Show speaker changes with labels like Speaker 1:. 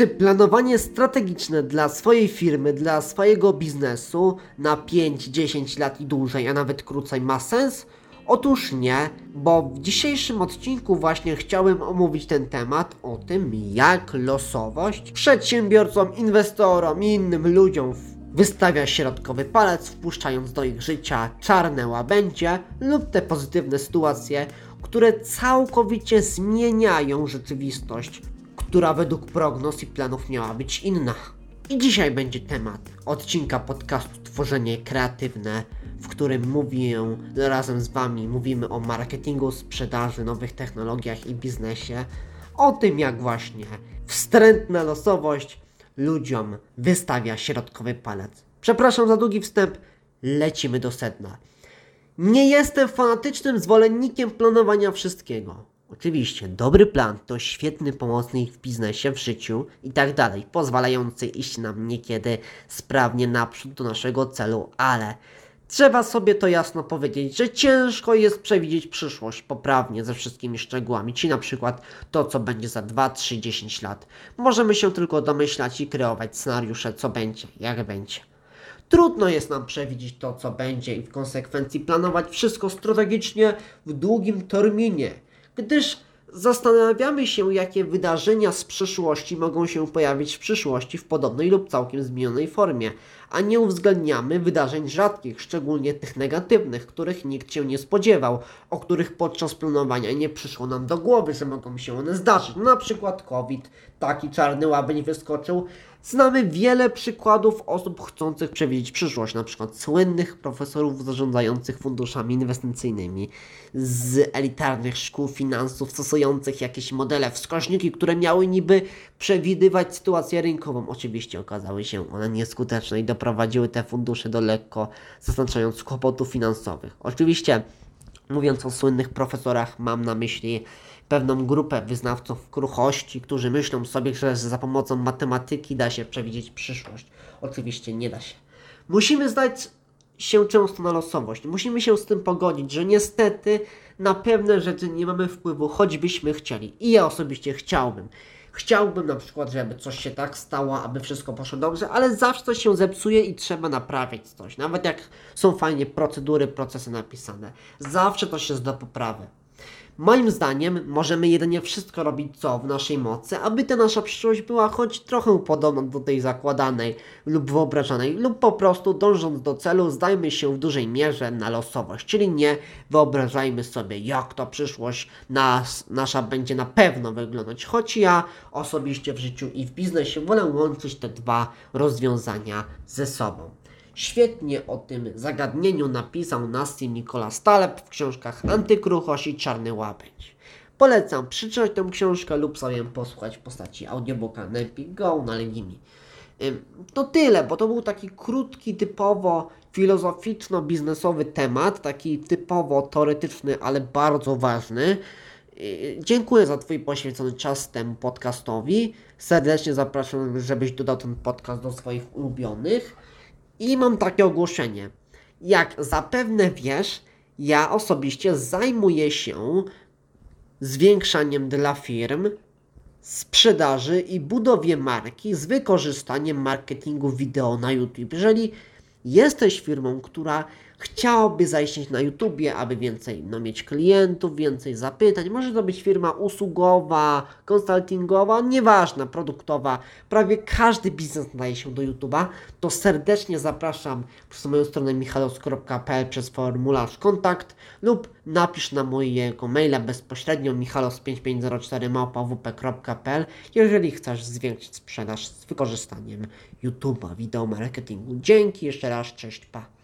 Speaker 1: Czy planowanie strategiczne dla swojej firmy, dla swojego biznesu na 5, 10 lat i dłużej, a nawet krócej ma sens? Otóż nie, bo w dzisiejszym odcinku właśnie chciałem omówić ten temat o tym, jak losowość przedsiębiorcom, inwestorom i innym ludziom wystawia środkowy palec, wpuszczając do ich życia czarne łabędzie lub te pozytywne sytuacje, które całkowicie zmieniają rzeczywistość, która według prognoz i planów miała być inna. I dzisiaj będzie temat odcinka podcastu Tworzenie Kreatywne, w którym mówię razem z Wami, mówimy o marketingu, sprzedaży, nowych technologiach i biznesie, o tym jak właśnie wstrętna losowość ludziom wystawia środkowy palec. Przepraszam za długi wstęp, lecimy do sedna. Nie jestem fanatycznym zwolennikiem planowania wszystkiego. Oczywiście, dobry plan to świetny pomocnik w biznesie, w życiu i tak dalej, pozwalający iść nam niekiedy sprawnie naprzód do naszego celu, ale trzeba sobie to jasno powiedzieć, że ciężko jest przewidzieć przyszłość poprawnie ze wszystkimi szczegółami, czy na przykład to, co będzie za 2, 3, 10 lat. Możemy się tylko domyślać i kreować scenariusze, co będzie, jak będzie. Trudno jest nam przewidzieć to, co będzie i w konsekwencji planować wszystko strategicznie w długim terminie, gdyż zastanawiamy się, jakie wydarzenia z przeszłości mogą się pojawić w przyszłości w podobnej lub całkiem zmienionej formie, a nie uwzględniamy wydarzeń rzadkich, szczególnie tych negatywnych, których nikt się nie spodziewał, o których podczas planowania nie przyszło nam do głowy, że mogą się one zdarzyć. Na przykład COVID, taki czarny łabędź wyskoczył. Znamy wiele przykładów osób chcących przewidzieć przyszłość, na przykład słynnych profesorów zarządzających funduszami inwestycyjnymi z elitarnych szkół finansów, stosujących jakieś modele, wskaźniki, które miały niby przewidywać sytuację rynkową. Oczywiście okazały się one nieskuteczne i doprowadziły te fundusze do lekko zaznaczających kłopotów finansowych. Oczywiście, mówiąc o słynnych profesorach, mam na myśli pewną grupę wyznawców kruchości, którzy myślą sobie, że za pomocą matematyki da się przewidzieć przyszłość. Oczywiście nie da się. Musimy zdać się często na losowość. Musimy się z tym pogodzić, że niestety na pewne rzeczy nie mamy wpływu, choćbyśmy chcieli. I ja osobiście chciałbym. Chciałbym na przykład, żeby coś się tak stało, aby wszystko poszło dobrze, ale zawsze coś się zepsuje i trzeba naprawiać coś. Nawet jak są fajnie procedury, procesy napisane. Zawsze to się zda poprawy. Moim zdaniem możemy jedynie wszystko robić co w naszej mocy, aby ta nasza przyszłość była choć trochę podobna do tej zakładanej lub wyobrażanej, lub po prostu dążąc do celu zdajmy się w dużej mierze na losowość, czyli nie wyobrażajmy sobie jak ta przyszłość nas, nasza będzie na pewno wyglądać, choć ja osobiście w życiu i w biznesie wolę łączyć te dwa rozwiązania ze sobą. Świetnie o tym zagadnieniu napisał Nassim Nicolas Taleb w książkach Antykruchość i Czarny Łabędź. Polecam przeczytać tę książkę lub sobie posłuchać w postaci audiobooka na Go, na Legimi. To tyle, bo to był taki krótki, typowo filozoficzno-biznesowy temat, taki typowo teoretyczny, ale bardzo ważny. Dziękuję za Twój poświęcony czas temu podcastowi. Serdecznie zapraszam, żebyś dodał ten podcast do swoich ulubionych. I mam takie ogłoszenie. Jak zapewne wiesz, ja osobiście zajmuję się zwiększaniem dla firm sprzedaży i budowie marki z wykorzystaniem marketingu wideo na YouTube. Jeżeli jesteś firmą, która chciałaby zajść na YouTubie, aby więcej no, mieć klientów, więcej zapytań. Może to być firma usługowa, konsultingowa, nieważna, produktowa. Prawie każdy biznes nadaje się do YouTuba. To serdecznie zapraszam przez moją stronę michalos.pl przez formularz kontakt lub napisz na mojego maila bezpośrednio michalos5504małpawp.pl jeżeli chcesz zwiększyć sprzedaż z wykorzystaniem YouTube'a, wideo marketingu. Dzięki jeszcze raz, cześć, pa.